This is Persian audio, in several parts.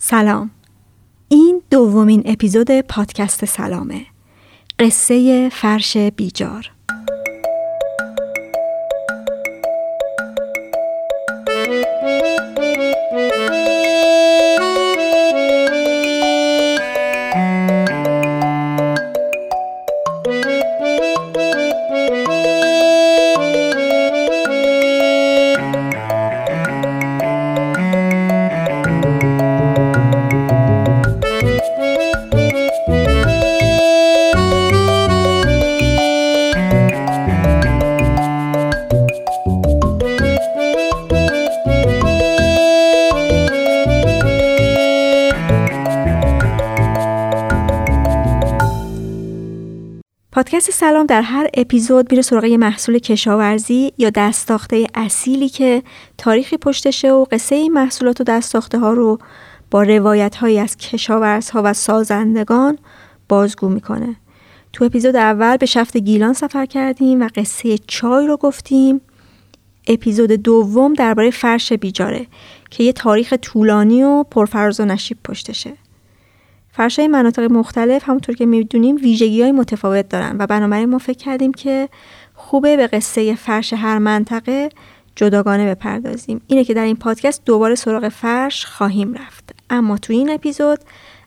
سلام. این دومین اپیزود پادکست سلامه. قصه فرش بیجار. سلام در هر اپیزود میره سراغ یه محصول کشاورزی یا دستاخته اصیلی که تاریخی پشتشه و قصه این محصولات و دستاخته ها رو با روایت هایی از کشاورزها و سازندگان بازگو می‌کنه. تو اپیزود اول به شفت گیلان سفر کردیم و قصه چای رو گفتیم. اپیزود دوم درباره فرش بیجاره که یه تاریخ طولانی و پرفراز و نشیب پشتشه. فرشای مناطق مختلف همونطور که می‌دونیم ویژگی های متفاوت دارن و بنابراین ما فکر کردیم که خوبه به قصه فرش هر منطقه جداگانه بپردازیم. اینه که در این پادکست دوباره سراغ فرش خواهیم رفت. اما تو این اپیزود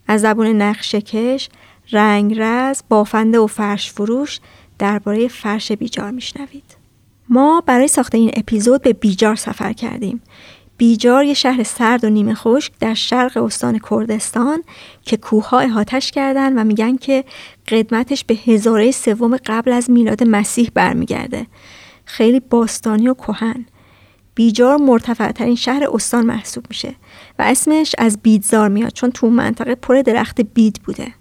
از زبون نقشه کش رنگرز بافنده و فرش فروش درباره فرش بیجار میشنوید. ما برای ساخت این اپیزود به بیجار سفر کردیم. بیجار یه شهر سرد و نیمه خشک در شرق استان کردستان که کوهها احاتش کردن و میگن که قدمتش به هزاره سوم قبل از میلاد مسیح برمیگرده. خیلی باستانی و کهن. بیجار مرتفعترین شهر استان محسوب میشه و اسمش از بیدزار میاد چون تو منطقه پر درخت بید بوده.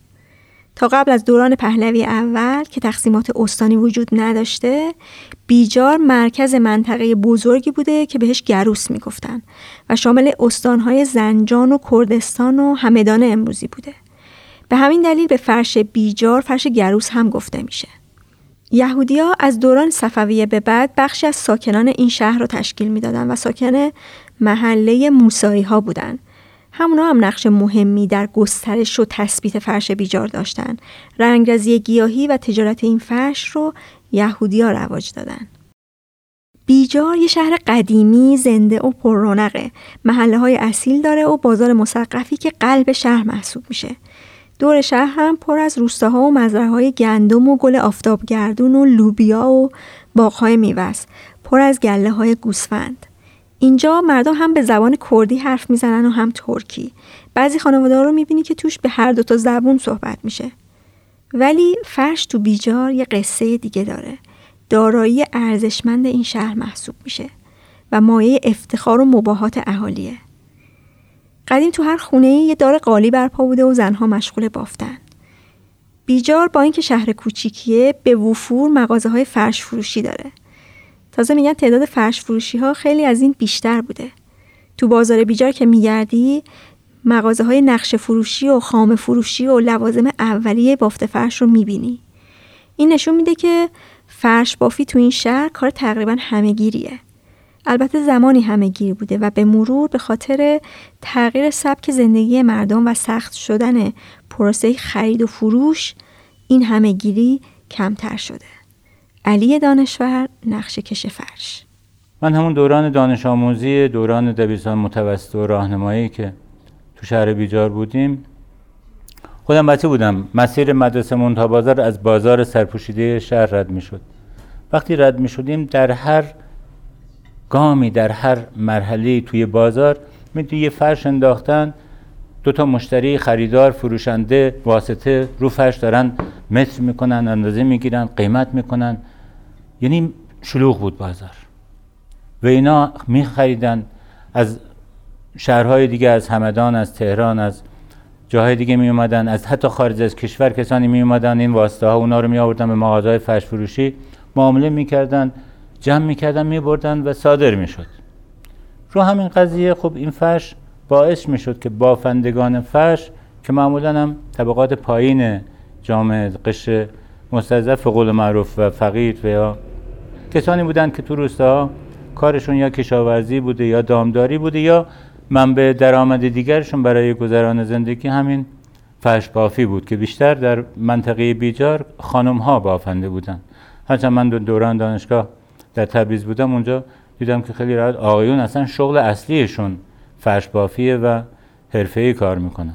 تا قبل از دوران پهلوی اول که تقسیمات استانی وجود نداشته بیجار مرکز منطقه بزرگی بوده که بهش گروس می‌گفتن و شامل استانهای زنجان و کردستان و همدان امروزی بوده. به همین دلیل به فرش بیجار فرش گروس هم گفته میشه. یهودیا از دوران صفویه به بعد بخشی از ساکنان این شهر رو تشکیل می‌دادن و ساکن محله موسایی ها بودند همونا هم نقش مهمی در گسترش و تثبیت فرش بیجار داشتن. رنگرزی گیاهی و تجارت این فرش رو یهودی ها رواج دادن. بیجار یه شهر قدیمی زنده و پر رونقه. محله های اصیل داره و بازار مسقفی که قلب شهر محسوب میشه. دور شهر هم پر از روستاها و مزرعه گندم و گل آفتابگردون و لوبیا و باغهای میوه پر از گله های گوسفند. اینجا مردم هم به زبان کردی حرف می‌زنن و هم ترکی. بعضی خانواده رو می‌بینی که توش به هر دوتا زبون صحبت میشه. ولی فرش تو بیجار یه قصه دیگه داره. دارایی ارزشمند این شهر محسوب میشه و مایه افتخار و مباهات اهالیه. قدیم تو هر خونه یه دار قالی برپا بوده و زنها مشغول بافتن. بیجار با اینکه شهر کوچیکیه به وفور مغازه های فرش فروشی داره. تازه میگن تعداد فرش فروشی ها خیلی از این بیشتر بوده. تو بازار بیجار که میگردی مغازه های نقش فروشی و خام فروشی و لوازم اولیه بافت فرش رو می‌بینی. این نشون میده که فرش بافی تو این شهر کار تقریبا همهگیریه. البته زمانی همهگیر بوده و به مرور به خاطر تغییر سبک زندگی مردم و سخت شدن پروسه خرید و فروش این همهگیری کمتر شده. علی دانشور نقش کش فرش. من همون دوران دانش آموزی دوران دبیرستان متوسط و راهنمایی که تو شهر بیجار بودیم خودم بچه بودم. مسیر مدرسه منتها بازار از بازار سرپوشیده شهر رد می شد وقتی رد می شدیم در هر گامی در هر مرحله توی بازار می یه فرش انداختن دو تا مشتری خریدار فروشنده واسطه رو فرش دارن متر می‌کنن اندازه می‌گیرن قیمت می‌کنن. یعنی شلوغ بود بازار. و اینا میخریدن از شهرهای دیگه از همدان از تهران از جاهای دیگه می اومدن از حتی خارج از کشور کسانی می اومدن این واسطه ها اونا رو می آوردن به مغازه فرش فروشی. معامله می‌کردن جمع می‌کردن می بردن و صادر می‌شد. رو همین قضیه خب این فرش باعث می‌شد که بافندگان فرش که معمولا هم طبقات پایین جامعه قشر مستضعف قول معروف و فقیر و یا کسانی بودند که تو روستاها کارشون یا کشاورزی بوده یا دامداری بوده یا منبع درآمد دیگرشون برای گذران زندگی همین فرش بافی بود که بیشتر در منطقه بیجار خانم ها بافنده بودن. هرچند من دوران دانشگاه در تبریز بودم اونجا دیدم که خیلی راحت آقایون اصلا شغل اصلیشون فرش بافیه و حرفه‌ای کار می‌کنن.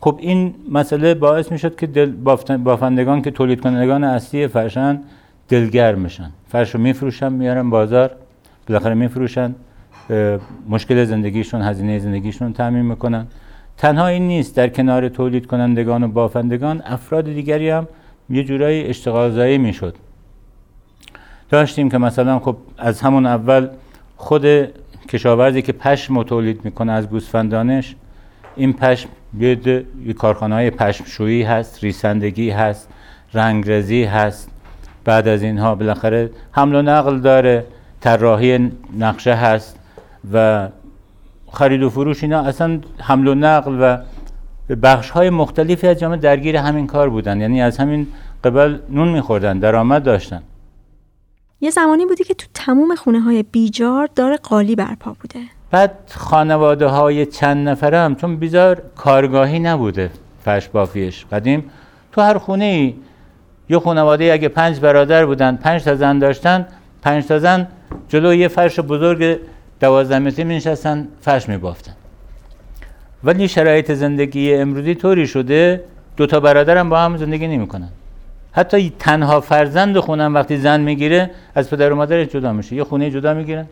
خب این مسئله باعث می‌شد که دل بافندگان که تولید کنندگان اصلی فرشن دلگرم میشن. فرش رو میفروشن میارن بازار. بالاخره میفروشن. مشکل زندگیشون هزینه زندگیشون تعمین می‌کنن. تنها این نیست. در کنار تولید کنندگان و بافندگان افراد دیگری هم یه جورایی اشتغال زایی می‌شد. داشتیم که مثلا خب از همون اول خود کشاورزی که پشم تولید می‌کنه از گوسفندانش این پشم یه, کارخانه های پشمشویی هست ریسندگی هست رنگرزی هست. بعد از اینها بالاخره حمل و نقل داره طراحی نقشه هست و خرید و فروش اینا اصلا حمل و نقل و بخش های مختلفی از جامعه درگیر همین کار بودن. یعنی از همین قبل نون میخوردن درآمد داشتن. یه زمانی بودی که تو تموم خونه های بیجار دار قالی برپا بوده. بعد خانواده های چند نفره هم چون بیزار کارگاهی نبوده فرش بافیش. قدیم تو هر خونه ای یه خانواده اگه پنج برادر بودن پنج تا زن داشتن پنج تا زن جلو یه فرش بزرگ دوازده متری می نشستن فرش می بافتن ولی شرایط زندگی امروزی طوری شده دو تا برادرم با هم زندگی نمی‌کنن. حتی تنها فرزند خونم وقتی زن می‌گیره از پدر و مادرش جدا میشه. یه خونه جدا می‌گیرن.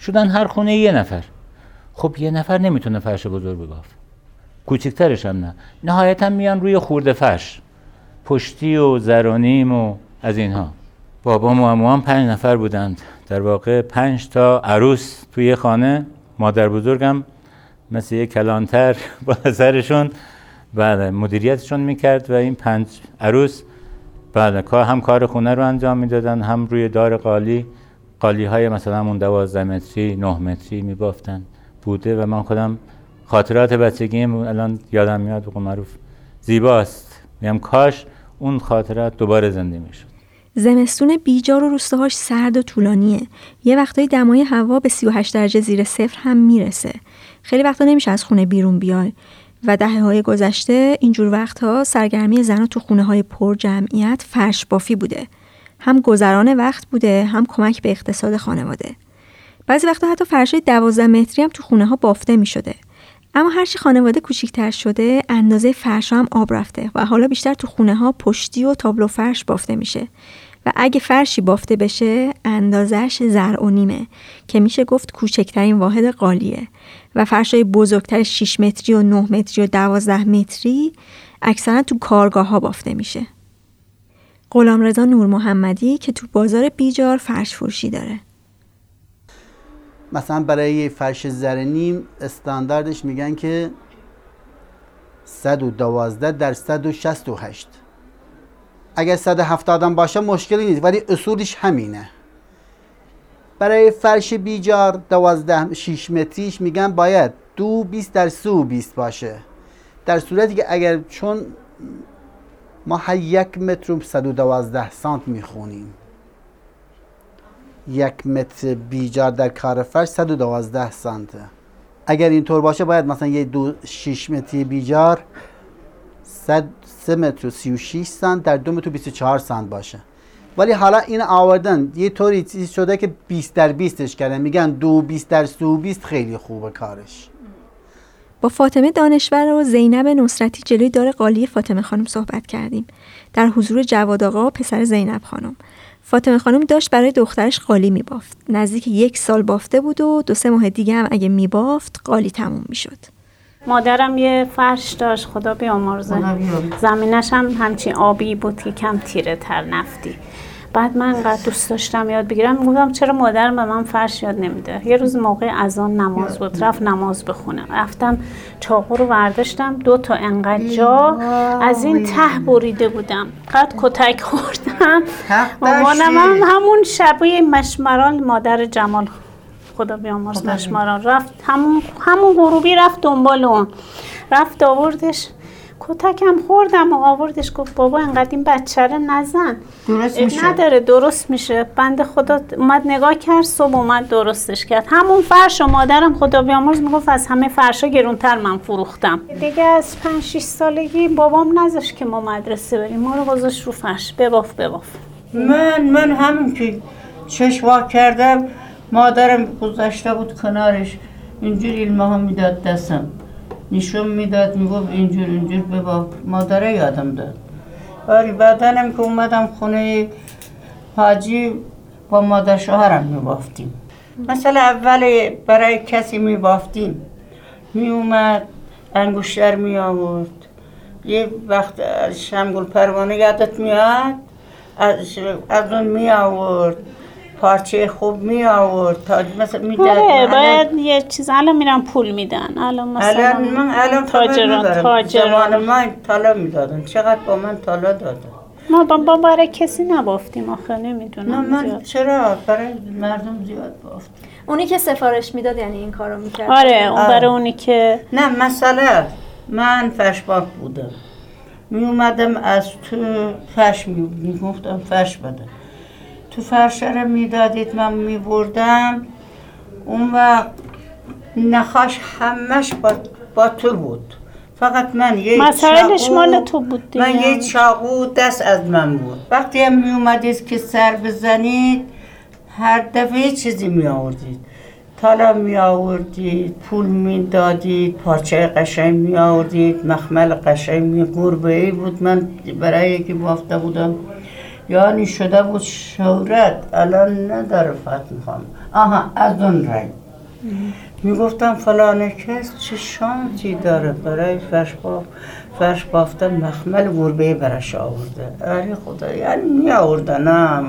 شدن هر خونه یه نفر. خب یه نفر نمی‌تونه فرش بزرگ ببافت کوچکترش هم نه. نهایتا میان روی خورده فرش. پشتی و زرانیم و از اینها. بابا و پنج نفر بودند. در واقع پنج تا عروس توی خانه. مادر بزرگم مثل یه کلانتر با سرشون. بله مدیریتشون می‌کرد و این پنج عروس. بله هم کار خونه رو انجام می‌دادن هم روی دار قالی. قالی های مثلا اون دوازده متری نه متری میبافتن. بوده و من خودم خاطرات بچگیم الان یادم میاد به معروف زیباست. میگم کاش اون خاطرات دوباره زنده می‌شد. زمستون بیجار و روستاهاش سرد و طولانیه. یه وقتایی دمای هوا به 38 درجه زیر صفر هم می‌رسه. خیلی وقتا نمیشه از خونه بیرون بیای. و دهه های گذشته اینجور وقتها سرگرمی زنها تو خونه های پر جمعیت فرش بافی بوده. هم گذران وقت بوده هم کمک به اقتصاد خانواده. بعضی وقتا حتی فرش دوازده متری هم تو خونه ها بافته می شده اما هرچی خانواده کوچیکتر شده اندازه فرش هم آب رفته و حالا بیشتر تو خونه ها پشتی و تابلو فرش بافته میشه. و اگه فرشی بافته بشه اندازش زر و نیمه که میشه گفت کوچکترین واحد قالیه. و فرشای بزرگتر 6 متری و 9 متری و 12 متری اکثرا تو کارگاه ها بافته میشه. غلامرضا نور محمدی که تو بازار بیجار فرش فروشی داره. مثلا برای فرش زرنیم استانداردش میگن که 112 در 168 اگر 170 هم باشه مشکلی نیست ولی اصولش همینه. برای فرش بیجار 12 6 متریش میگن باید دو 20 در سو 20 باشه. در صورتی که اگر چون ما هر یک متر و 112 سانت می‌خونیم. یک متر بیجار در کار فرش 112 سانته اگر اینطور باشه باید مثلا یه دو 6 متری بیجار 3 متر و 36 سانت در دو متر و 24 سانت باشه. ولی حالا این آوردن یه طوری چیز شده که 20 در 20ش کردن. میگن دو 20 در سو 20 خیلی خوبه کارش. با فاطمه دانشور و زینب نصرتی جلوی دار قالی فاطمه خانم صحبت کردیم. در حضور جواد آقا و پسر زینب خانم. فاطمه خانم داشت برای دخترش قالی میبافت. نزدیک یک سال بافته بود و دو سه ماه دیگه هم اگه میبافت قالی تموم می‌شد. مادرم یه فرش داشت خدا بیامرزه. زمینش هم همچین آبی بود که کم تیره تر نفتی. بعد من انقدر دوست داشتم یاد بگیرم گفتم چرا مادرم به من فرش یاد نمیده؟ یه روز موقع از آن نماز بود رفت نماز بخونه. رفتم چاقو رو برداشتم دو تا انقدر جا از این ته بریده بودم. قد کتک خوردم. مامانم هم همون شبیه مشمران مادر جمال. خدا بیامرز. مشمران. رفت همون همون غروبی رفت دنبال اون. رفت آوردش. کتکم خوردم و آوردش گفت بابا انقدر این بچه رو نزن. درست میشه. نداره درست میشه. بند خدا اومد نگاه کرد صبح اومد درستش کرد. همون فرش و مادرم خدا بیامرز می‌گفت از همه فرشا گرونتر من فروختم. دیگه از 5 6 سالگی بابام نذاشت که ما مدرسه بریم. ما رو گذاشت رو فرش. بباف بباف. من من همون که چشوا کردم مادرم گذاشته بود کنارش. اینجور علمه ها می‌داد دستم. نشون می‌داد می‌گفت اینجور اینجور ببا مادره یادم داد ولی بعدنم که اومدم خونه حاجی با مادر شوهرم میبافتیم. مثلا اول برای کسی میبافتیم. میومد انگوشتر می آورد یه وقت شمگل پروانه یادت میاد؟ از, از اون می آورد پارچه خوب می آورد تا مثلا می آره باید یه چیز الان میرن پول میدن. الان مثلا الان من الان تاجران تاجران. زمان من طلا می‌دادن. چقدر با من طلا دادن؟ ما با, با برای کسی نبافتیم آخه نمی‌دونم نه من چرا؟ برای مردم زیاد بافتیم. اونی که سفارش می‌داد یعنی این کارو می‌کرد؟ آره اون برای اونی که نه مسئله من فشباک بودم. می اومدم از تو فرش می گفتم فرش بده. تو فرش رو می‌دادید من می بردم اون وقت نخاش همش با, با تو بود. فقط من یه مسائلش مال تو بود من یه چاقو دست از من بود. وقتی هم می اومدید که سر بزنید هر دفعه چیزی می آوردید طلا می آوردید پول می دادید پارچه قشنگ می آوردید مخمل قشنگ می گربه ای بود. من برای یکی بافته بودم. یعنی شده بود شهرت. الان نداره فت می‌خوام آها از اون رنگ. می‌گفتم فلان کس چه شانسی داره. برای فرش باف فرش بافته مخمل گربه برش آورده. آره خدا یعنی می آورده نه.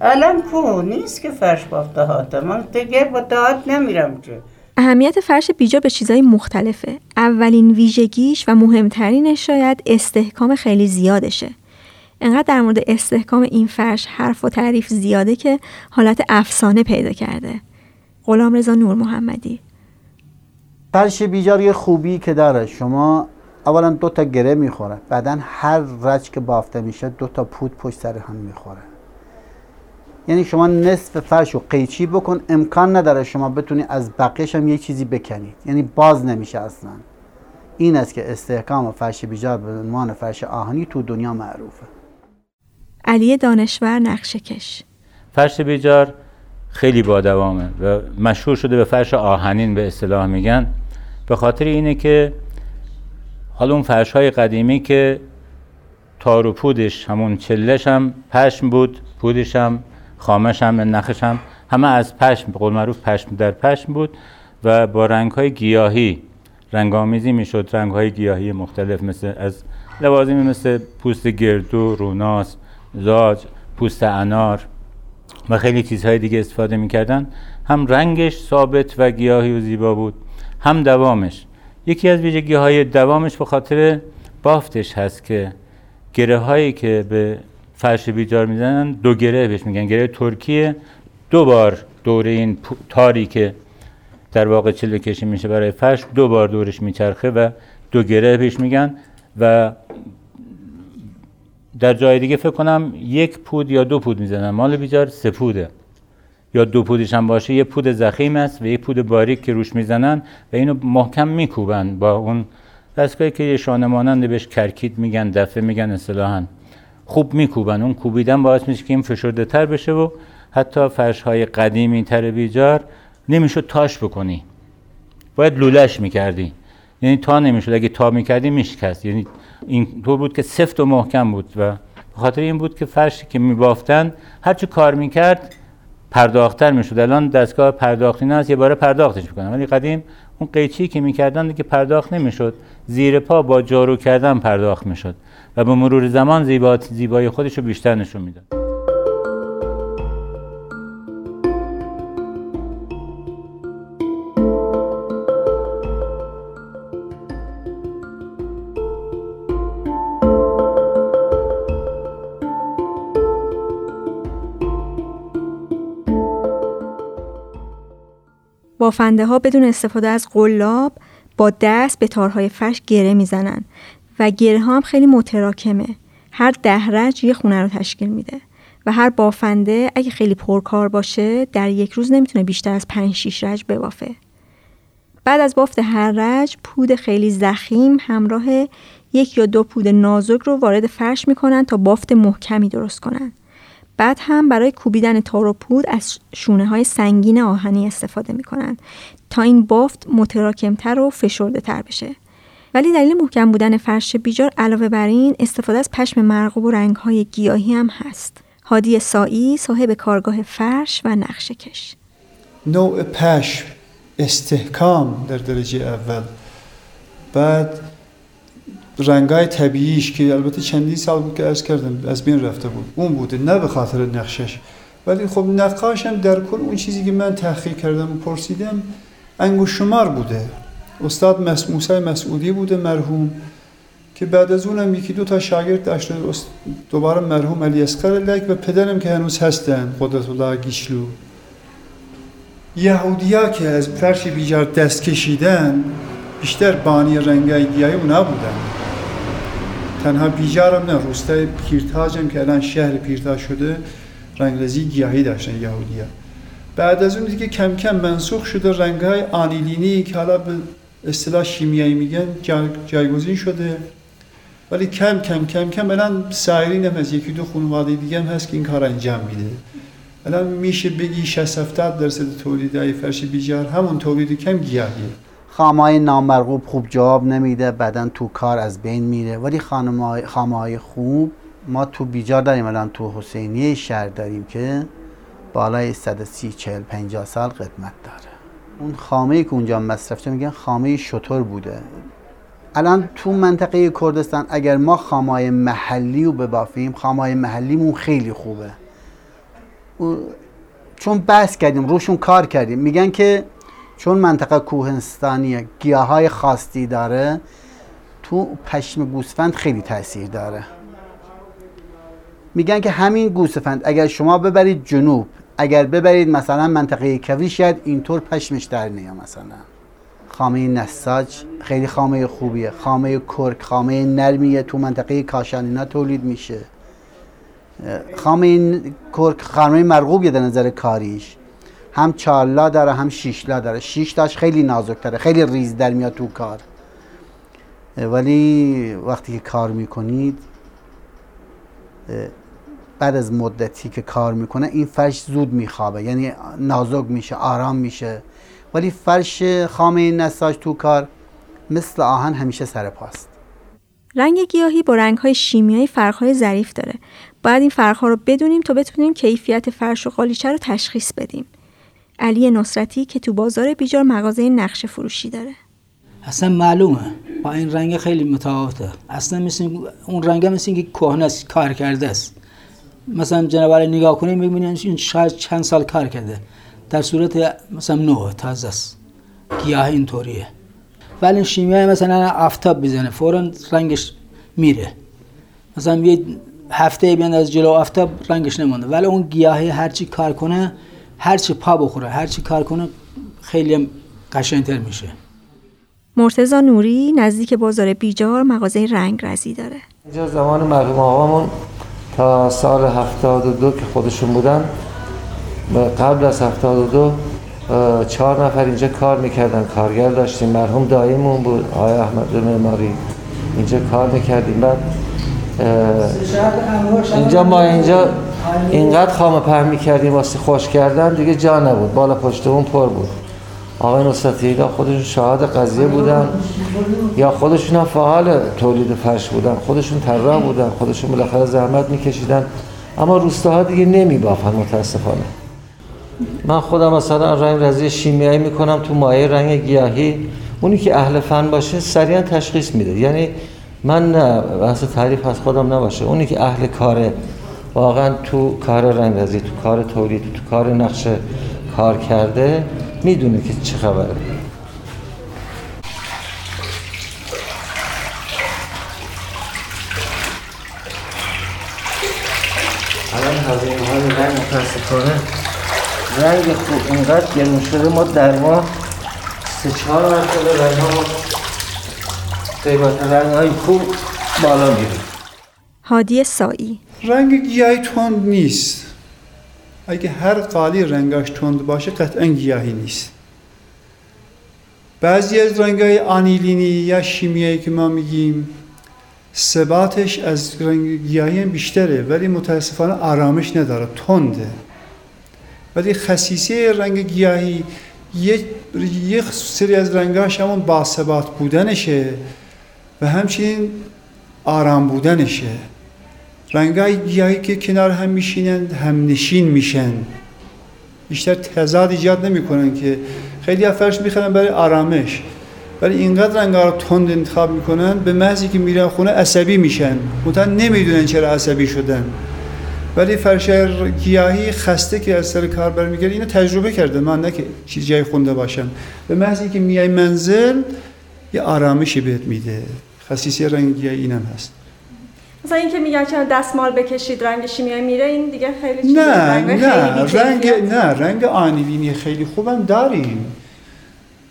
الان کو؟ نیست که فرش بافته هاته من دیگه با دهات نمیرم که. اهمیت فرش بیجا به چیزهای مختلفه. اولین ویژگیش و مهمترینش شاید استحکام خیلی زیادشه. انقدر در مورد استحکام این فرش حرف و تعریف زیاده که حالت افسانه پیدا کرده. غلام رضا نور محمدی. فرش بیجار یه خوبی که داره. شما اولا دو تا گره می‌خوره. بعدا هر رج که بافته میشه دو تا پود پشت سر هم می‌خوره. یعنی شما نصف فرش رو قیچی بکن. امکان نداره شما بتونی از بقیش هم یه چیزی بکنید یعنی باز نمیشه اصلا. این است که استحکام فرش بیجار به عنوان فرش آهنی تو دنیا معروفه. علی دانشور نقشه کش. فرش بیجار خیلی با دوامه و مشهور شده به فرش آهنین به اصطلاح میگن. به خاطر اینه که حالا اون فرش های قدیمی که تار و پودش همون چلش هم پشم بود پودش هم خامش هم نخش هم همه از پشم به قول معروف پشم در پشم بود و با رنگ های گیاهی رنگامیزی می‌شد. رنگ های گیاهی مختلف مثل از لوازمی مثل پوست گردو، روناس، زاج، پوست انار و خیلی چیزهای دیگه استفاده می‌کردن. هم رنگش ثابت و گیاهی و زیبا بود هم دوامش. یکی از ویژگی های دوامش به خاطر بافتش هست که گره هایی که به فرش بیجار می‌زنن دو گره بهش میگن. گره ترکیه. دو بار دوره این تاری که در واقع چلو کشی میشه برای فرش دو بار دورش میچرخه و دو گره بهش میگن و در جای دیگه فکر کنم یک پود یا دو پود می‌زنن مال بیجار سه پوده. یا دو پودش هم باشه. یه پود زخیم است و یه پود باریک که روش می‌زنن و اینو محکم میکوبن با اون دستگاهی که یه شانه مانند بهش کرکید میگن دفعه میگن اصطلاحا. خوب میکوبن. اون کوبیدن باعث میشه که این فشرده تر بشه و حتی فرش های قدیمی تر بیجار نمی‌شد تاش بکنی. باید لولش می‌کردی. یعنی تا نمی‌شد. اگه تا می‌کردی میشکست. یعنی این طور بود که سفت و محکم بود و خاطر این بود که فرشی که میبافتن هرچی کار می‌کرد پرداختر می‌شد. الان دستگاه پرداختی نه یه باره پرداختش می‌کنن. ولی قدیم اون قیچی که می‌کردن که پرداخت نمی‌شد. زیر پا با جارو کردن پرداخت می‌شد و به مرور زمان زیبایی خودش رو بیشتر نشون می‌داد. بافنده ها بدون استفاده از قلاب با دست به تارهای فرش گره می‌زنن و گره هم خیلی متراکمه. هر ده رج یه خونه رو تشکیل میده و هر بافنده اگه خیلی پرکار باشه در یک روز نمی‌تونه بیشتر از 5 6 رج ببافه. بعد از بافت هر رج پود خیلی زخیم همراه یک یا دو پود نازک رو وارد فرش می‌کنن تا بافت محکمی درست کنن. بعد هم برای کوبیدن تار و پود از شونه های سنگین آهنی استفاده می‌کنن تا این بافت متراکمتر و فشرده تر بشه. ولی دلیل محکم بودن فرش بیجار علاوه بر این استفاده از پشم مرغوب و رنگ های گیاهی هم هست. هادی سایی صاحب کارگاه فرش و نقشه کش. نوع پشم استحکام در درجه اول. بعد رنگای طبیعیش که البته چندی سال بود که از کردم از بین رفته بود. اون بوده نه به خاطر نقشش. ولی خب نقاشم در کل اون چیزی که من تحقیق کردم و پرسیدم انگوش شمار بوده. استاد مس... موسی مسعودی بوده مرحوم که بعد از اونم یکی دو تا شاگرد داشته دوباره مرحوم علی اسقر و پدرم که هنوز هستن قدرت الله گیشلو. یهودیا که از فرش بیجار دست کشیدن بیشتر بانی رنگای گیاهی اونا بودن. تنها بیجارم نه روستای پیرتاج هم که الان شهر پیرتاج شده رنگرزی گیاهی داشتن یهودیا بعد از اون دیگه کم کم منسوخ شده رنگ های آنیلینی که حالا به اصطلاح شیمیایی میگن جایگزین شده. ولی کم کم کم کم الان سایرین هم از یکی دو خانواده دیگه هم هست که این کار انجام میده. الان میشه بگی 60 70 درصد تولید های فرش بیجار همون تولید کم گیاهیه. خامه نامرغوب خوب جواب نمیده بعدا تو کار از بین میره. ولی خامه های خوب ما تو بیجار داریم الان تو حسینیه شهر داریم که بالای 130 40 50 سال قدمت داره. اون خامه ای که اونجا مصرف شده میگن خامه شطور بوده. الان تو منطقه کردستان اگر ما خامای محلی رو ببافیم خامای محلیمون خیلی خوبه. چون بحث کردیم روشون کار کردیم. میگن که چون منطقه کوهستانی گیاه های خاصی داره تو پشم گوسفند خیلی تاثیر داره. میگن که همین گوسفند اگر شما ببرید جنوب اگر ببرید مثلا منطقه کوی شاید اینطور پشمش در نیا مثلا. خامه نساج خیلی خامه خوبیه. خامه کرک خامه نرمیه تو منطقه کاشانینا تولید میشه. خامه کرک خامه مرغوب در نظر کاریش. هم چارلا داره هم شیشلا داره. شیش تاش خیلی نازکتره خیلی ریز در میاد تو کار. ولی وقتی که کار می‌کنید بعد از مدتی که کار می‌کنه این فرش زود میخوابه. یعنی نازک میشه آرام میشه. ولی فرش خامه نساج تو کار مثل آهن همیشه سر پاست. رنگ گیاهی با رنگ های شیمیایی فرق های ظریف داره. باید این فرق ها رو بدونیم تا بتونیم کیفیت فرش و قالیچه رو تشخیص بدیم. علی نصرتی که تو بازار بیجار مغازه نقش فروشی داره. اصلا معلومه. با این رنگ خیلی متفاوته. اصلا مثل اون رنگ مثل اینکه کهنه کار کرده است. مثلا جناب نگاه کنیم می‌بینید این شاید چند سال کار کرده. در صورت مثلا نوع تازه است. گیاه اینطوریه. ولی شیمیایی مثلا آفتاب بزنه فورا رنگش میره. مثلا یه هفته بیان از جلو آفتاب رنگش نمونده. ولی اون گیاهی هرچی کار کنه هرچی پا بخوره هرچی کار کنه خیلی قشنگتر میشه. مرتزا نوری نزدیک بازار بیجار مغازه رنگ رزی داره. اینجا زمان مرحوم آقامون تا سال 72 که خودشون بودن قبل از 72 چهار نفر اینجا کار می‌کردن کارگر داشتیم مرحوم دایمون بود آقای احمد معماری. اینجا کار می‌کردیم بعد اینجا ما اینجا اینقدر خامه پهن می‌کردیم واسه خوش کردن دیگه جا نبود. بالا پشت اون پر بود. آقای نصرتی خودشون شاهد قضیه بودن. یا خودشون هم فعال تولید فرش بودن. خودشون طراح بودن. خودشون بالاخره زحمت میکشیدن. اما روستاها دیگه نمیبافن متاسفانه. من خودم مثلا رنگ رزی شیمیایی می‌کنم تو مایه رنگ گیاهی. اونی که اهل فن باشه سریعا تشخیص میده. یعنی من نه بحث تعریف از خودم نباشه. اونی که اهل کاره واقعا تو کار رنگ رزی تو کار تولید تو کار نقشه کار کرده می‌دونه که چه خبره. الان هزینه های رنگ متاسفانه رنگ خوب اینقدر گرون شده ما در ما سه چهار مرتبه رنگ ها قیمت رنگ های خوب بالا میره هادی سایی رنگ گیاهی تند نیست. اگه هر قالی رنگاش تند باشه قطعا گیاهی نیست. بعضی از رنگ های آنیلینی یا شیمیایی که ما میگیم ثباتش از رنگ گیاهی هم بیشتره ولی متاسفانه آرامش نداره تنده. ولی خصیصه رنگ گیاهی یک سری از رنگاش همون باثبات بودنشه و همچنین آرام بودنشه. رنگای گیاهی که کنار هم میشینن هم نشین میشن. بیشتر تضاد ایجاد نمی‌کنن که خیلی افرش می‌خرن برای آرامش. ولی اینقدر رنگ رو تند انتخاب می‌کنن به محضی که میرن خونه عصبی میشن. متن نمی‌دونن چرا عصبی شدن. ولی فرشر گیاهی خسته که از سر کار برمیگرده اینو تجربه کرده. من نه که چیز جای خونده باشم. به محضی که میای منزل یه آرامشی بهت میده. خصیصی رنگ گیاهی اینم هست. مثلا اینکه میگن که دستمال بکشید رنگ شیمیایی میره این دیگه خیلی چیزه نه رنگ نه خیلی رنگ. نه رنگ آنیلینی خیلی خوبم داریم.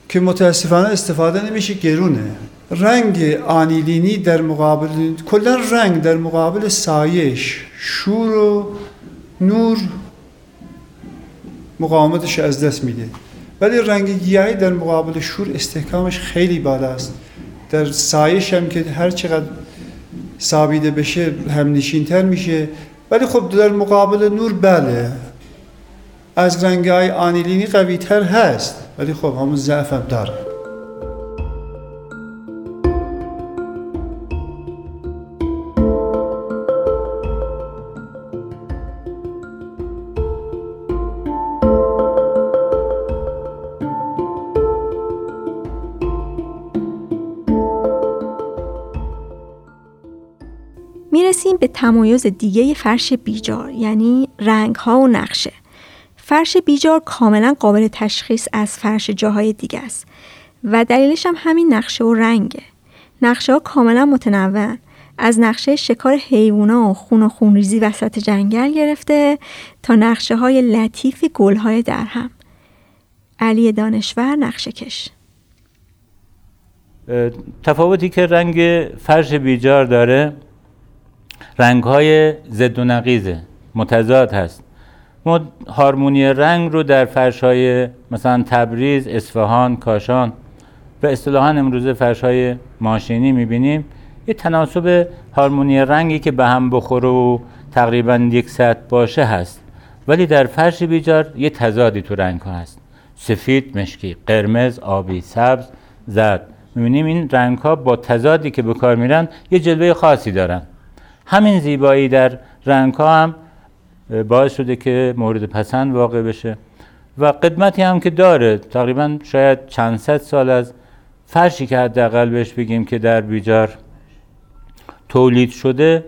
که متاسفانه استفاده نمیشه گرونه. رنگ آنیلینی در مقابل کلا رنگ در مقابل سایش. شور و نور مقاومتش از دست میده. ولی رنگ گیاهی در مقابل شور استحکامش خیلی بالاست. در سایش هم که هر چقدر سابیده بشه هم نشینتر میشه. ولی خب در مقابل نور بله. از رنگ های آنیلینی قوی تر هست. ولی خب همون ضعف هم داره. می‌رسیم به تمایز دیگه فرش بیجار یعنی رنگ ها و نقشه. فرش بیجار کاملا قابل تشخیص از فرش جاهای دیگه است و دلیلش هم همین نقشه و رنگه. نقشه ها کاملا متنوعن. از نقشه شکار حیوونا و خون و خونریزی وسط جنگل گرفته تا نقشه های لطیف گل های درهم. علی دانشور نقشه کش. تفاوتی که رنگ فرش بیجار داره رنگ های ضد و نقیزه متضاد هست. ما هارمونی رنگ رو در فرش های مثلا تبریز، اصفهان، کاشان و اصطلاحا امروزه فرش های ماشینی می‌بینیم. یه تناسب هارمونی رنگی که به هم بخوره و تقریبا یک سطح باشه هست. ولی در فرش بیجار یه تضادی تو رنگ ها هست. سفید، مشکی، قرمز، آبی، سبز، زرد. می‌بینیم این رنگ ها با تضادی که به کار میرن یه جلوه خاصی دارن. همین زیبایی در رنگ ها هم باعث شده که مورد پسند واقع بشه. و قدمتی هم که داره تقریبا شاید چند صد سال از فرشی که حداقل بهش بگیم که در بیجار تولید شده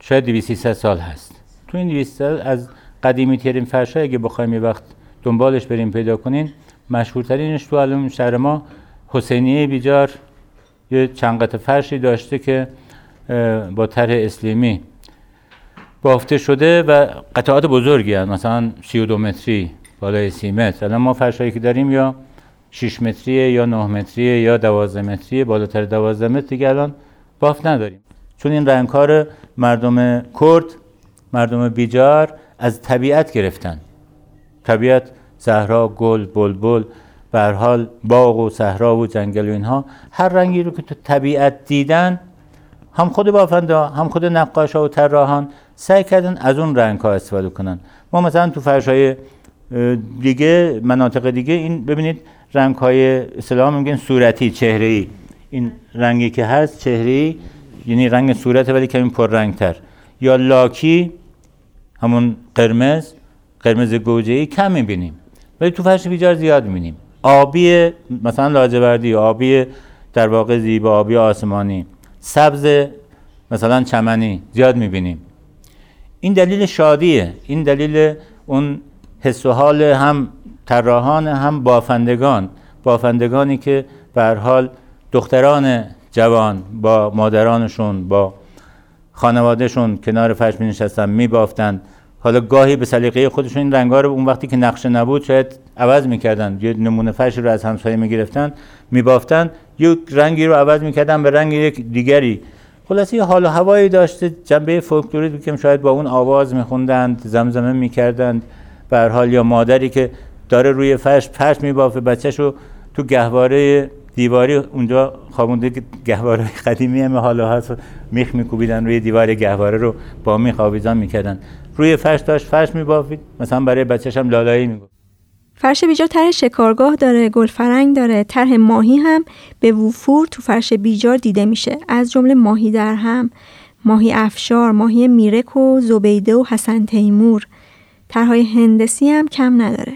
شاید 200 سال هست. تو این 200 سال از قدیمی ترین فرش اگه بخوایم یه وقت دنبالش بریم پیدا کنین مشهورترینش تو الان شهر ما حسینیه بیجار یه چند قطع فرشی داشته که با طرح اسلیمی بافته شده و قطعات بزرگی هست. مثلا 32 متری بالای 30 متر. الان ما فرشایی که داریم یا 6 متریه یا 9 متریه یا 12 متریه بالاتر 12 متر دیگه الان بافت نداریم. چون این رنگکار مردم کرد مردم بیجار از طبیعت گرفتن. طبیعت صحرا گل بلبل به حال باغ و صحرا و جنگل و اینها هر رنگی رو که تو طبیعت دیدن هم خود بافنده هم خود نقاش ها و طراحان سعی کردن از اون رنگ ها استفاده کنن. ما مثلا تو فرش های دیگه مناطق دیگه این ببینید رنگ های اصطلاحا میگن صورتی چهره ای این رنگی که هست چهره یعنی رنگ صورت ولی کمی پر رنگ تر یا لاکی همون قرمز قرمز گوجه ای کم می‌بینیم. ولی تو فرش بیجار زیاد می‌بینیم. آبی مثلا لاجوردی آبی در واقع زیبا آبی آسمانی. سبز مثلا چمنی زیاد می‌بینیم. این دلیل شادیه. این دلیل اون حس و حال هم طراحان هم بافندگان. بافندگانی که به حال دختران جوان با مادرانشون با خانوادهشون کنار فرش می نشستن می بافتن حالا گاهی به سلیقه خودشون این رنگا رو اون وقتی که نقشه نبود شاید عوض می‌کردن. یه نمونه فرش رو از همسایه می‌گرفتن میبافتن. یک رنگی رو عوض می‌کردن به رنگ یک دیگری. خلاصه حال و هوایی داشته جنبه فولکلوری که شاید با اون آواز میخوندند زمزمه می‌کردند. به حال یا مادری که داره روی فرش فرش میبافه بچهش رو تو گهواره دیواری اونجا خوابونده که گهواره قدیمی هم حالا هست میخ میکوبیدن روی دیوار گهواره رو با میخ آویزان می‌کردن. روی فرش داشت فرش میبافید. مثلا برای بچهش هم لالایی می‌گفت. فرش بیجار طرح شکارگاه داره گل فرنگ داره طرح ماهی هم به وفور تو فرش بیجار دیده میشه. از جمله ماهی در هم ماهی افشار ماهی میرک و زبیده و حسن تیمور. طرحهای هندسی هم کم نداره.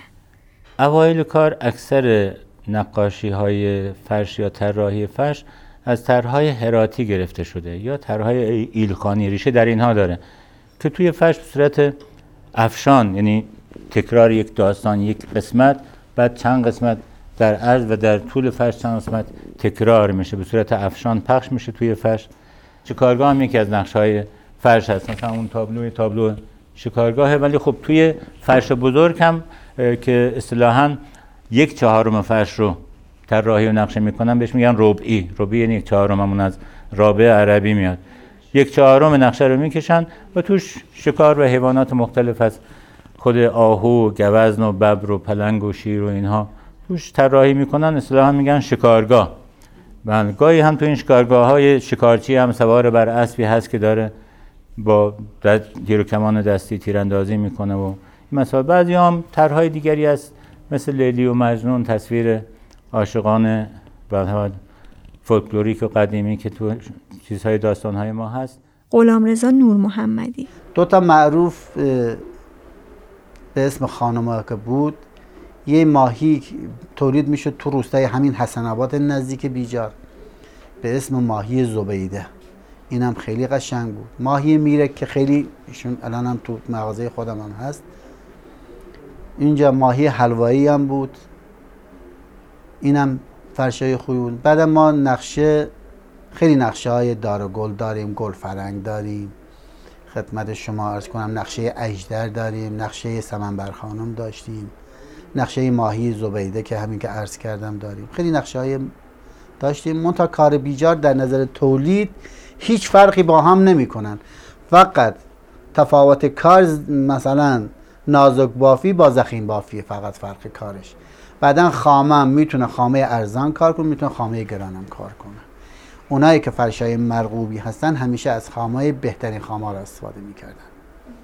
اوایل کار اکثر نقاشی های فرش یا طراحی فرش از طرحهای هراتی گرفته شده یا طرحهای ایلخانی ریشه در اینها داره. که توی فرش به صورت افشان یعنی تکرار یک داستان یک قسمت بعد چند قسمت در عرض و در طول فرش چند قسمت تکرار میشه به صورت افشان پخش میشه توی فرش. شکارگاه هم یکی از نقش های فرش هست. مثلا اون تابلو تابلو شکارگاهه ولی خب توی فرش بزرگ هم که اصطلاحا یک چهارم فرش رو طراحی و نقشه می‌کنن بهش میگن ربعی. ربعی یعنی یک چهارممون از رابع عربی میاد. یک چهارم نقشه رو می‌کشن و توش شکار و حیوانات مختلف از خود آهو، گوزن و ببر و پلنگ و شیر و اینها توش طراحی می‌کنن اصطلاحا میگن شکارگاه. بله گاهی هم تو این شکارگاه های شکارچی هم سوار بر اسبی هست که داره با تیر و کمان دستی تیراندازی می‌کنه و مثلا بعضی هم طرحهای دیگری است مثل لیلی و مجنون تصویر عاشقان و فولکلوریک و قدیمی که تو چیزهای داستانهای ما هست. غلامرضا نور محمدی دو تا معروف به اسم خانم که بود یه ماهی تولید می‌شد تو روستای همین حسن آباد نزدیک بیجار به اسم ماهی زبیده. اینم خیلی قشنگ بود. ماهی میره که خیلی ایشون الان هم تو مغازه خودم هم هست. اینجا ماهی حلوایی هم بود. اینم فرشای خوبی بود. بعد ما نقشه خیلی نقشه های دار گل داریم گل فرنگ داریم. خدمت شما ارز کنم نقشه اجدر داریم نقشه سمنبر خانم داشتیم نقشه ماهی زبیده که همین که عرض کردم داریم. خیلی نقشه های داشتیم. منتها کار بیجار در نظر تولید هیچ فرقی با هم نمی کنن. فقط تفاوت کار مثلا نازک بافی با زخیم بافی فقط فرق کارش. بعدا خامه می‌تونه خامه ارزان کار کنه می‌تونه خامه گرانم کار کنه. اونایی که فرشای مرغوبی هستن همیشه از خامه بهترین خامه را استفاده می‌کردن.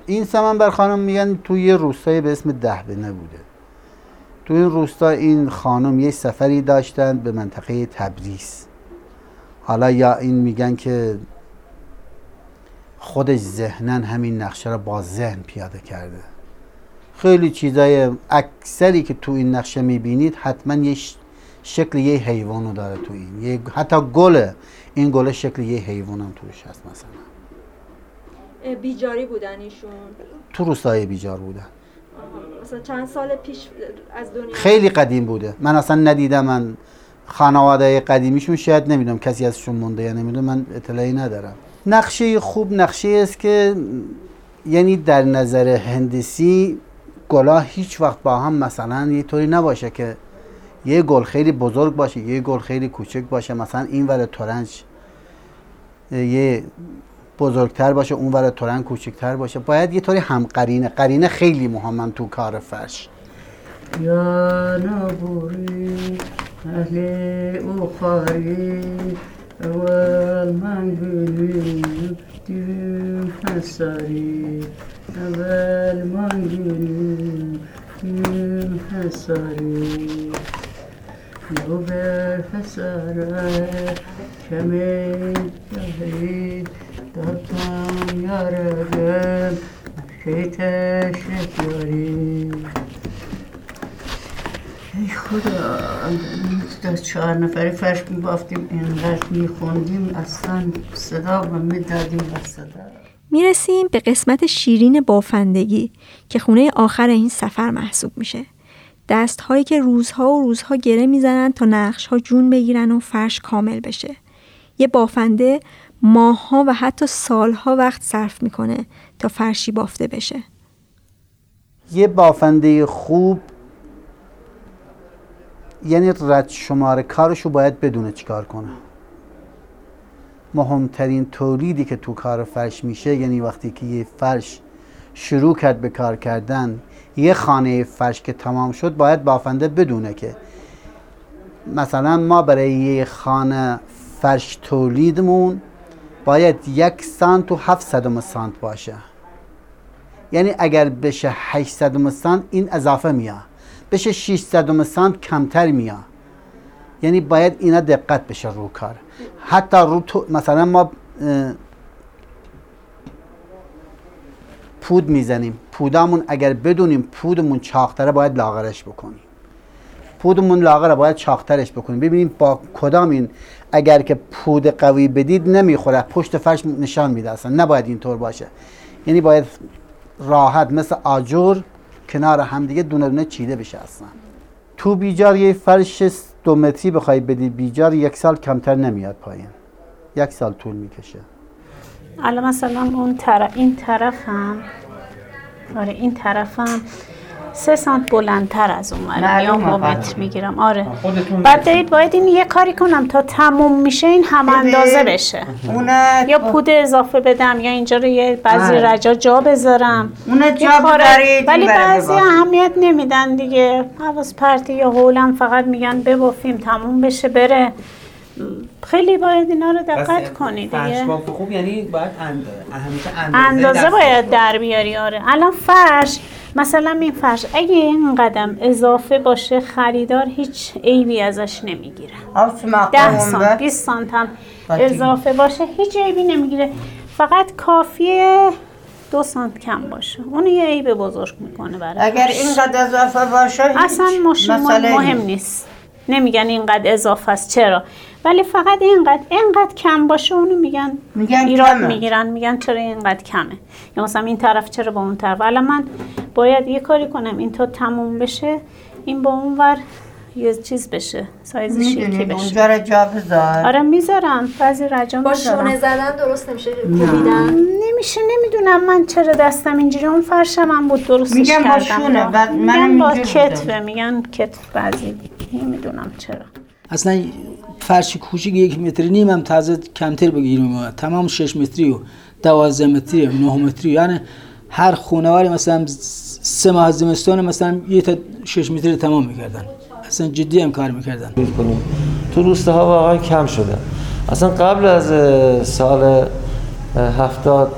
این سمن بر خانم میگن توی یه روستایی به اسم دهبنه بوده. تو این روستا این خانم یه سفری داشتن به منطقه تبریز. حالا یا این میگن که خودش ذهنن همین نقشه را با ذهن پیاده کرده. خیلی چیزای اکثری که تو این نقشه می‌بینید حتما یه شکل یه حیوانو داره تو این. یه حتی گله این گله شکل یه حیوان هم توش هست مثلا. بیجاری بودن ایشون. تو روستای بیجار بودن. مثلا چند سال پیش از دنیا خیلی قدیم بوده. من اصلا ندیدم من خانواده قدیمیشون شاید نمی‌دونم کسی ازشون مونده یا نمی‌دونم من اطلاعی ندارم. نقشه خوب نقشه است که یعنی در نظر هندسی گلا هیچ وقت با هم مثلا یه طوری نباشه که یه گل خیلی بزرگ باشه یه گل خیلی کوچک باشه مثلا این ور تورنج یه بزرگتر باشه اون ور تورنج کوچکتر باشه. باید یه طوری هم قرینه قرینه خیلی مهمم تو کار فرش. یا نبوری اهل او اول من گلیم دیم حساری. اول من گلیم حساری. نو بر حساره کمی جهید دادم یارگم شیطش یاری ای خدا در چهار نفری فرش میبافتیم اینقدر میخوندیم اصلا صدا و می‌دادیم و صدا می‌رسیم به قسمت شیرین بافندگی که خونه آخر این سفر محسوب میشه. دست هایی که روزها و روزها گره می‌زنن تا نقش ها جون بگیرن و فرش کامل بشه. یه بافنده ماهها و حتی سالها وقت صرف می‌کنه تا فرشی بافته بشه. یه بافنده خوب یعنی رد شماره کارشو باید بدونه چیکار کنه مهمترین تولیدی که تو کار فرش میشه یعنی وقتی که یه فرش شروع کرد به کار کردن یه خانه فرش که تمام شد باید بافنده بدونه که مثلا ما برای یه خانه فرش تولیدمون باید یک سانت و هفت صدم سانت باشه. یعنی اگر بشه 800 سانت این اضافه میاد. بشه 600 سانت کمتر میاد. یعنی باید اینا دقت بشه رو کار. حتی رو تو مثلا ما پود می‌زنیم. پودامون اگر بدونیم پودمون چاختره باید لاغرش بکنیم. پودمون لاغره باید چاخترش بکنیم. ببینیم با کدام این اگر که پود قوی بدید نمی‌خوره. پشت فرش نشان میده اصلا. نباید اینطور باشه. یعنی باید راحت مثل آجور کنار همدیگه دونه دونه چیده بشه اصلا. تو بیجار یه فرش دو متری بخوای بدی بیجار یک سال کمتر نمیاد پایین. یک سال طول می‌کشه. الان مثلا اون طرف این طرف هم آره این طرف هم سه سانت بلندتر از اون یا متر می‌گیرم. آره. بعد دارید باید این یه کاری کنم تا تموم میشه این هم اندازه بشه. یا پود اضافه بدم یا اینجا رو یه بعضی آره. رجا جا بذارم. اون جا ولی بعضی اهمیت نمیدن دیگه. حواس پرتی یا هولم فقط میگن ببافیم تموم بشه بره. خیلی باید اینا رو دقت کنید دیگه. خوب یعنی باید اندازه, اندازه باید در بیاری آره. الان فرش مثلا این فرش اگه این قدم اضافه باشه خریدار هیچ عیبی ازش نمی‌گیره. ده سانت 20 سانت هم اضافه باشه هیچ عیبی نمی‌گیره. فقط کافیه دو سانت کم باشه. اون یه عیب بزرگ می‌کنه برای اگر اینقدر اضافه باشه اصلا مهم نیست. نمیگن اینقدر اضافه است. چرا؟ ولی فقط اینقدر اینقدر کم باشه اونو میگن میگن ایراد می‌گیرن میگن چرا اینقدر کمه. یا مثلا این طرف چرا با اون طرف؟ ولی من باید یه کاری کنم این تا تموم بشه این با اون ور یه چیز بشه سایزش یکی بشه. اونجا را جا بذار. آره می‌ذارم. بعضی رجا با شونه زدن درست نمیشه؟ کوبیدن؟ نمیشه نمی‌دونم من چرا دستم اینجوری. اون فرشم هم بود درستش میگم کردم. با شونه بعد میگن با کتفه میگن کتف بعضی. نمی‌دونم چرا. اصلا فرش کوچیک یک متری نیم هم تازه کمتر بگیریم. تمام 6 متری و 12 متری و 9 متری. یعنی هر خونواری مثلا سه ماه زمستان مثلا یه تا 6 متری تمام می‌کردن. اصلا جدی هم کار می‌کردن. تو روستاها واقعا کم شده. اصلا قبل از سال هفتاد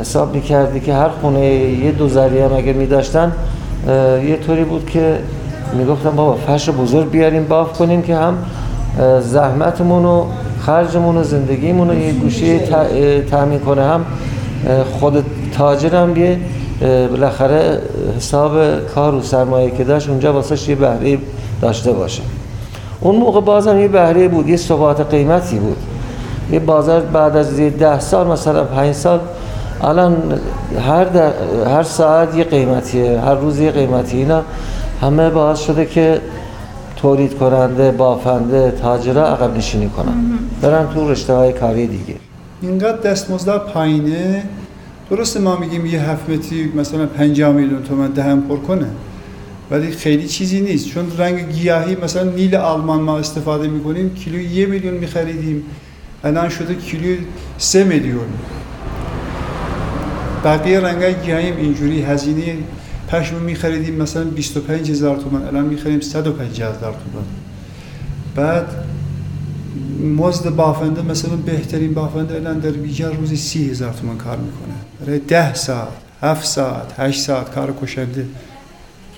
حساب می‌کردی که هر خونه یه دو ذریعه هم اگر میداشتن یه طوری بود که می‌گفتم بابا فرش بزرگ بیاریم باف کنیم که هم زحمتمون و خرجمون و زندگیمون رو یه گوشه تأمین کنه. هم خود تاجرم یه بالاخره حساب کار و سرمایه که داشت اونجا واسه یه بهره داشته باشه. اون موقع بازم یه بهره بود یه ثبات قیمتی بود. یه بازار بعد از ده سال مثلا پنج سال الان هر, هر ساعت یه قیمتیه هر روز یه قیمتی اینا همه باعث شده که تولید کننده بافنده تاجرها عقب نشینی کنن. برن تو رشته های کاری دیگه. اینقدر دستمزد پایینه. درسته ما میگیم یه هفت متری مثلا 50 میلیون تومن دهم پر کنه. ولی خیلی چیزی نیست. چون رنگ گیاهی مثلا نیل آلمان ما استفاده می‌کنیم کیلو یه میلیون میخریدیم. الان شده کیلو سه میلیون. بقیه رنگ گیاهی اینجوری هزینه پشم میخریدیم مثلا 25 هزار تومن الان می‌خریم 150 هزار تومن بعد مزد بافنده مثلا بهترین بافنده الان در بیجار روزی سی هزار تومن کار می‌کنه. برای ده ساعت هفت ساعت هشت ساعت کار کشنده.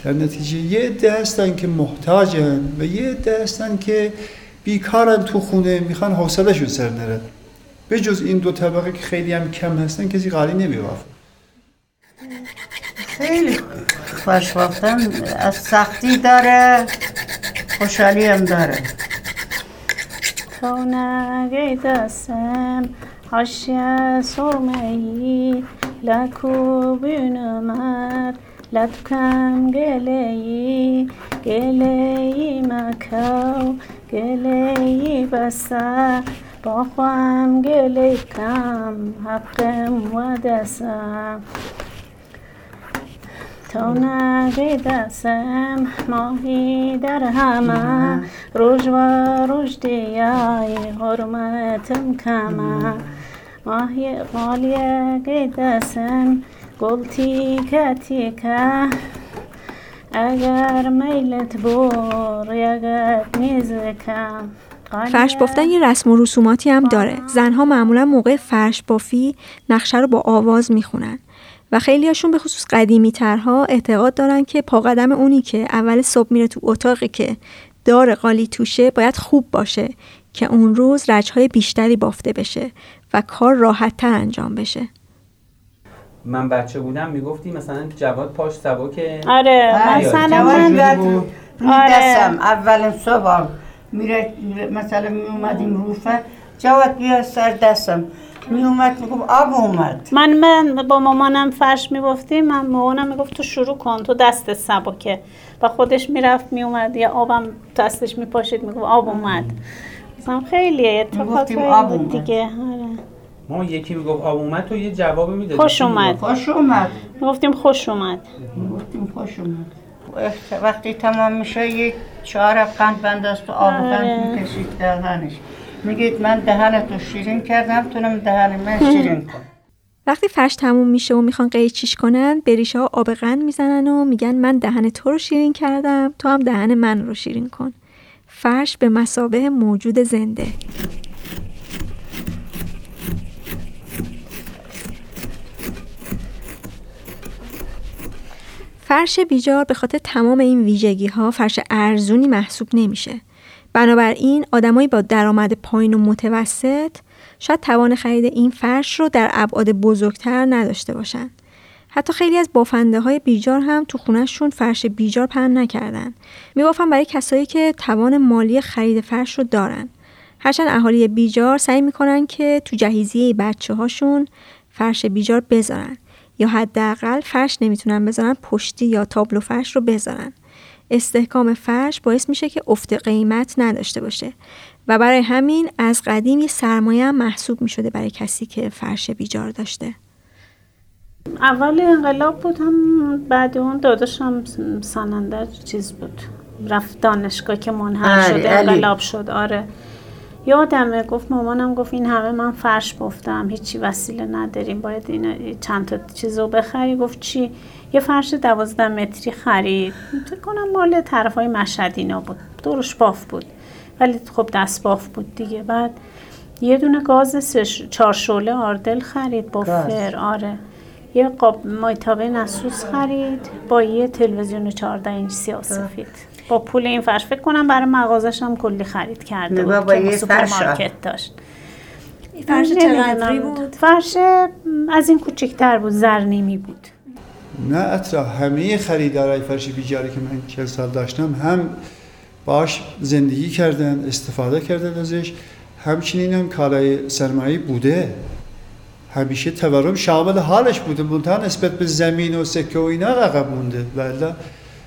در نتیجه یه ده هستن که محتاجن و یه ده هستن که بیکارن تو خونه می‌خوان حوصلهشون سر نره. به جز این دو طبقه که خیلی هم کم هستن کسی قالی نمیوافه خیلی خوش از سختی داره خوشحالی هم داره. تو نگی دستم حاشیه سرمه ای لکو بینمر لطکم گلی گلی مکو گلی بسه. با خواهم گلی کم حقم و دستم. تو نگیدسم ماهی در همه. روش و روش دیای حرمتم کمه. ماهی غالی گیدسم گل تیکه تیکه اگر میلت بور یگت نیزکم فرش بافتن یه رسم و رسوماتی هم داره. زنها معمولا موقع فرش بافی نقشه رو با آواز می‌خونن. و خیلی هاشون به خصوص قدیمی ترها اعتقاد دارن که پاقدم اونی که اول صبح میره تو اتاقی که دار قالی توشه باید خوب باشه که اون روز رجهای بیشتری بافته بشه و کار راحت تر انجام بشه. من بچه بودم می‌گفتی مثلا جواد پاش سبکه. آره مثلا من آره. دستم اولین صبح میره مثلا می اومدیم روفه. جواد بیا سر دستم. می اومد میگم آب اومد. من من با مامانم فرش می‌گفتیم من مامانم می‌گفت تو شروع کن تو دست سبکه. و خودش می‌رفت میومد یا آبم دستش میپاشید می‌گفت آب اومد. مثلا خیلی اتفاقات بود دیگه. آره. ما یکی می‌گفت آب اومد تو یه جواب می‌دادی خوش اومد. خوش اومد. می‌گفتیم خوش اومد. می‌گفتیم خوش اومد. وقتی تمام میشه یک چهار قند بند است و آب قند آره. می‌کشید دهنش. میگید من دهن تو شیرین کردم تونم دهن من شیرین کن وقتی فرش تموم میشه و می‌خوان قیچیش کنن به ریشه ها آب قند می‌زنن و میگن من دهن تو رو شیرین کردم تو هم دهن من رو شیرین کن. فرش به مسابه موجود زنده. فرش بیجار به خاطر تمام این ویژگی ها فرش ارزونی محسوب نمیشه. بنابراین آدمایی با درآمد پایین و متوسط شاید توان خرید این فرش رو در ابعاد بزرگتر نداشته باشن. حتی خیلی از بافنده های بیجار هم تو خونهشون فرش بیجار پهن نکردن. میبافن برای کسایی که توان مالی خرید فرش رو دارن. هرچند اهالی بیجار سعی می‌کنن که تو جهیزیه بچه هاشون فرش بیجار بذارن. یا حداقل فرش نمی‌تونن بذارن پشتی یا تابلو فرش رو بذارن استحکام فرش باعث میشه که افت قیمت نداشته باشه. و برای همین از قدیم یه سرمایه هم محسوب می‌شده برای کسی که فرش بیجار داشته. اول انقلاب بود هم بعد اون داداشم سننده چیز بود. رفت دانشگاه که منحل شد انقلاب شد آره. یادمه گفت مامانم گفت این همه من فرش بافتم هیچی وسیله نداریم باید این چند تا چیز رو بخری. گفت چی؟ یه فرش دوازده متری خرید. فکر کنم مال طرف های مشهدینا بود دورش باف بود. ولی خب دست باف بود دیگه. بعد یه دونه گاز چهار شعله آردل خرید. با فر. آره. یه قاب ماهیتابه نسوز خرید. با یه تلویزیون 14 اینچ سیاسفید. با پول این فرش. فکر کنم برای مغازش هم کلی خرید کرده بود که سوپرمارکت داشت. فرش چقدری بود؟ فرش از این کوچکتر بود. ذرع و نیمی بود. نه اطرا همه خریدارای فرش بیجاری که من چل سال داشتم هم باش زندگی کردن استفاده کردن ازش همچنین هم کالای سرمایه بوده. همیشه تورم شامل حالش بوده. منتها نسبت به زمین و سکه و اینا رقم مونده. ولی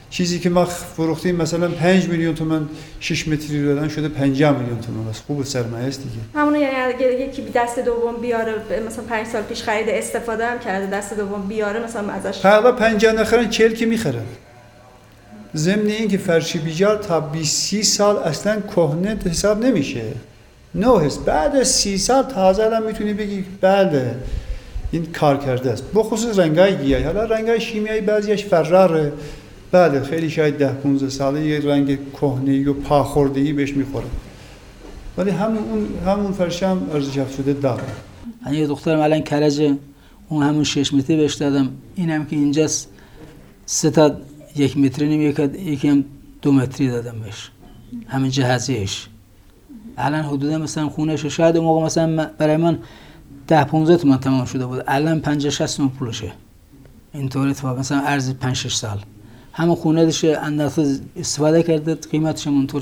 چیزی که ما فروختیم مثلا 5 میلیون تومن 6 متری رو دادن شده 50 میلیون تومن بس خوب سرمایه است دیگه. همون یعنی اگه یکی دست دوم بیاره مثلا 5 سال پیش خرید استفاده هم کرده دست دوم بیاره مثلا ازش حالا 50 نخرن 40 که می‌خرن. ضمن این که فرشی بیجار تا 20 سال اصلا کهنه حساب نمیشه. نو هست بعد از 30 سال تازه الان می‌تونی بگی بله این کار کرده است. بخصوص رنگای گیاهی. حالا رنگای شیمیایی بعضیش فراره. بله خیلی شاید ده 15 ساله یه رنگ کهنه و پاخوردگی بهش می‌خوره. ولی همون همون فرش هم ارزش افزوده داره. من یه دخترم الان کرج اون همون شش متری بهش دادم. اینم که اینجاست سه تا یک متری نیم یکی هم دو متری دادم بهش. همین جهازیش الان حدودا مثلا خونش شاید اون موقع مثلا برای من ده 15 تومن تمام شده بود. الان 50 60 تومن پولشه. اینطوری تو مثلا ارز 5 6 سال. همه خونه دشه اندازه استفاده کرده قیمتش اونطور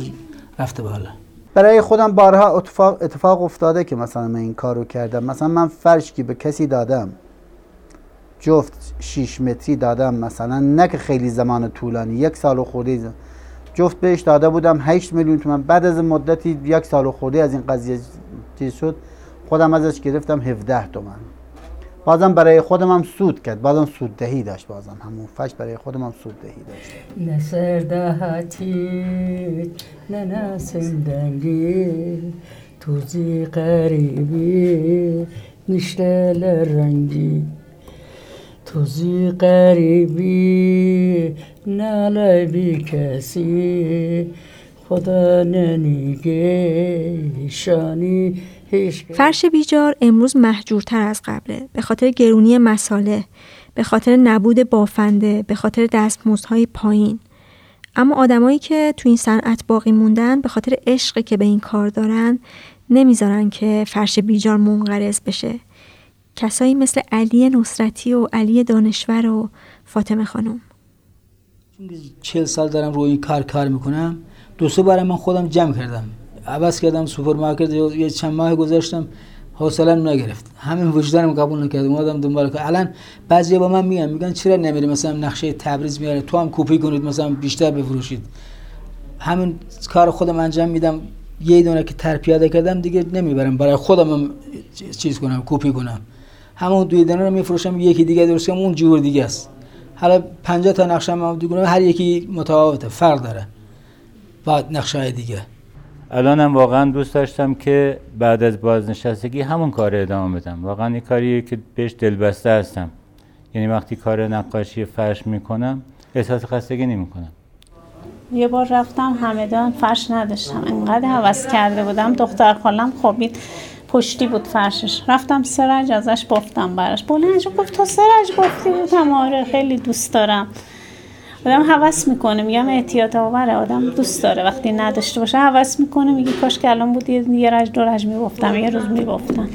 رفته بالا برای خودم بارها اتفاق, اتفاق افتاده که مثلا من این کارو کردم. مثلا من فرش که به کسی دادم جفت 6 متری دادم مثلا نه که خیلی زمان طولانی یک سال و خورده جفت بهش داده بودم 8 میلیون تومن. بعد از مدتی یک سال و از این قضیه چیز شد خودم ازش گرفتم 17 تومن. بازم برای خودم هم سود کرد. بازم سود دهی داشت بازم. همون فش برای خودم هم سود دهی داشت. نه سردهاتی نه نسیم دنگی توزی قریبی نشتل رنگی توزی قریبی نه بی کسی. خدا ننیگه شانی فرش بیجار امروز محجورتر از قبله. به خاطر گرونی مساله به خاطر نبود بافنده به خاطر دستمزدهای پایین. اما آدمایی که تو این صنعت باقی موندن به خاطر عشقی که به این کار دارن نمی‌ذارن که فرش بیجار منقرض بشه. کسایی مثل علی نصرتی و علی دانشور و فاطمه خانم. چل سال دارم روی این کار کار می‌کنم دو سه بار من خودم جمع کردم. عوض کردم سوپرمارکت یه چند ماه گذاشتم حوصله‌ام نگرفت. همین وجدانم قبول نکردم اومدم دنبال کار. الان بعضیا به من میگن میگن چرا نمیری مثلا نقشه تبریز میاره؟ تو هم کپی کنید مثلا بیشتر بفروشید. همین کار خودم انجام میدم. یه دونه که تر پیاده کردم دیگه نمی‌برم. برای خودم هم چیز کنم کپی کنم. همون دوی دونه رو میفروشم یکی دیگه درست کنم اون جور دیگه است. حالا 50 تا نقشه هم هر یکی متفاوته فرق داره. با نقشه دیگه. الانم واقعا دوست داشتم که بعد از بازنشستگی همون کار ادامه بدم. واقعا این کاریه که بهش دلبسته هستم. یعنی وقتی کار نقاشی فرش می‌کنم احساس خستگی نمی‌کنم. یه بار رفتم همدان فرش نداشتم. انقدر حوض کرده بودم. دختر خالم خوابید. پشتی بود فرشش. رفتم سرج ازش بافتم براش. بلند گفت تو سرج بافتی بودم. آره خیلی دوست دارم. آدم حوس می‌کنه. میگم احتیاط آوره. آدم دوست داره. وقتی نداشته باشه حوس می‌کنه. میگه کاش که الان بود یه رج دو رج میبافتم یه روز میبافتم.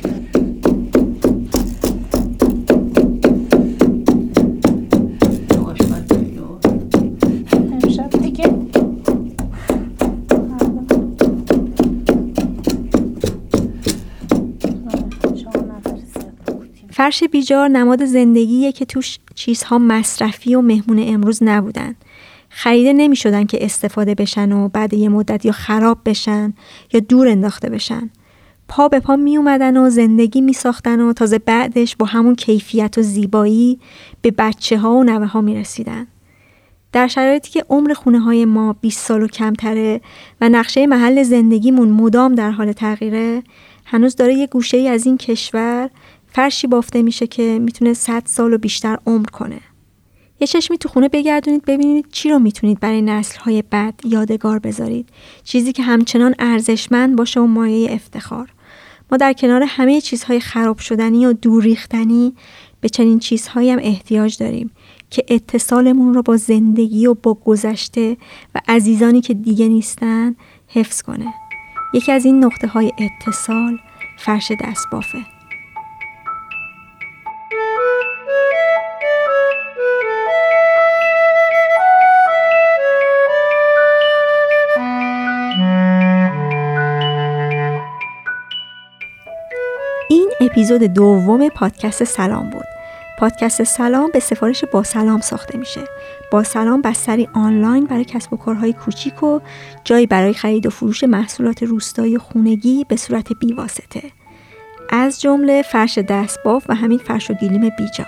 فرش بیجار نماد زندگیه که توش چیزها مصرفی و مهمون امروز نبودن. خریده نمی شدن که استفاده بشن و بعد یه مدت یا خراب بشن یا دور انداخته بشن. پا به پا می اومدن و زندگی می ساختن و تازه بعدش با همون کیفیت و زیبایی به بچه ها و نوه ها می رسیدن. در شرایطی که عمر خونه های ما 20 سال و کمتره و نقشه محل زندگیمون مدام در حال تغییره هنوز داره یه گوشه ای از این کشور فرشی بافته میشه که می‌تونه 100 سال و بیشتر عمر کنه. یه چشمی تو خونه بگردونید ببینید چی رو می‌تونید برای نسلهای بعد یادگار بذارید. چیزی که همچنان ارزشمند باشه و مایه افتخار. ما در کنار همه چیزهای خراب شدنی و دور ریختنی به چنین چیزهایی هم احتیاج داریم که اتصالمون رو با زندگی و با گذشته و عزیزانی که دیگه نیستن حفظ کنه. یکی از این نقطه های اتصال فرش دست بافه. اپیزود دوم پادکست سلام بود. پادکست سلام به سفارش با سلام ساخته میشه. با سلام بستری آنلاین برای کسب و کارهای کوچیک و جایی برای خرید و فروش محصولات روستایی خونگی به صورت بیواسطه. از جمله فرش دستباف و همین فرش و گلیم بیجار.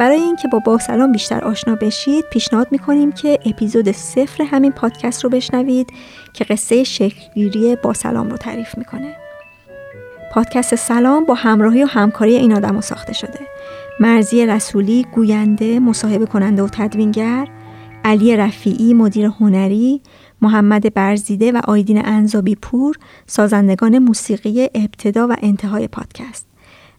برای اینکه با با سلام بیشتر آشنا بشید پیشنهاد می‌کنیم که اپیزود صفر همین پادکست رو بشنوید که قصه شکلگیری با سلام رو تعریف می‌کنه. پادکست سلام با همراهی و همکاری این آدم ساخته شده. مرزی رسولی گوینده، مصاحبه کننده و تدوینگر، علی رفیعی مدیر هنری، محمد برزیده و آیدین انزابی پور سازندگان موسیقی ابتدا و انتهای پادکست.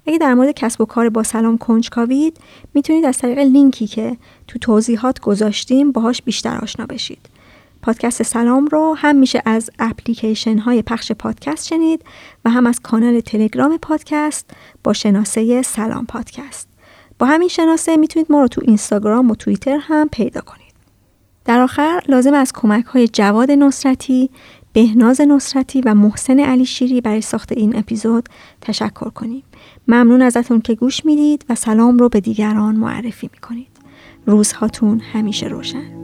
اگه در مورد کسب و کار با سلام کنجکاوید می‌تونید از طریق لینکی که تو توضیحات گذاشتیم باهاش بیشتر آشنا بشید. پادکست سلام رو هم میشه از اپلیکیشن های پخش پادکست شنید و هم از کانال تلگرام پادکست با شناسه سلام پادکست. با همین شناسه می‌تونید ما رو تو اینستاگرام و توییتر هم پیدا کنید. در آخر لازم از کمک های جواد نصرتی، بهناز نصرتی و محسن علی شیری برای ساخت این اپیزود تشکر کنیم. ممنون ازتون که گوش می‌دید و سلام رو به دیگران معرفی می‌کنید. روزهاتون همیشه روشن.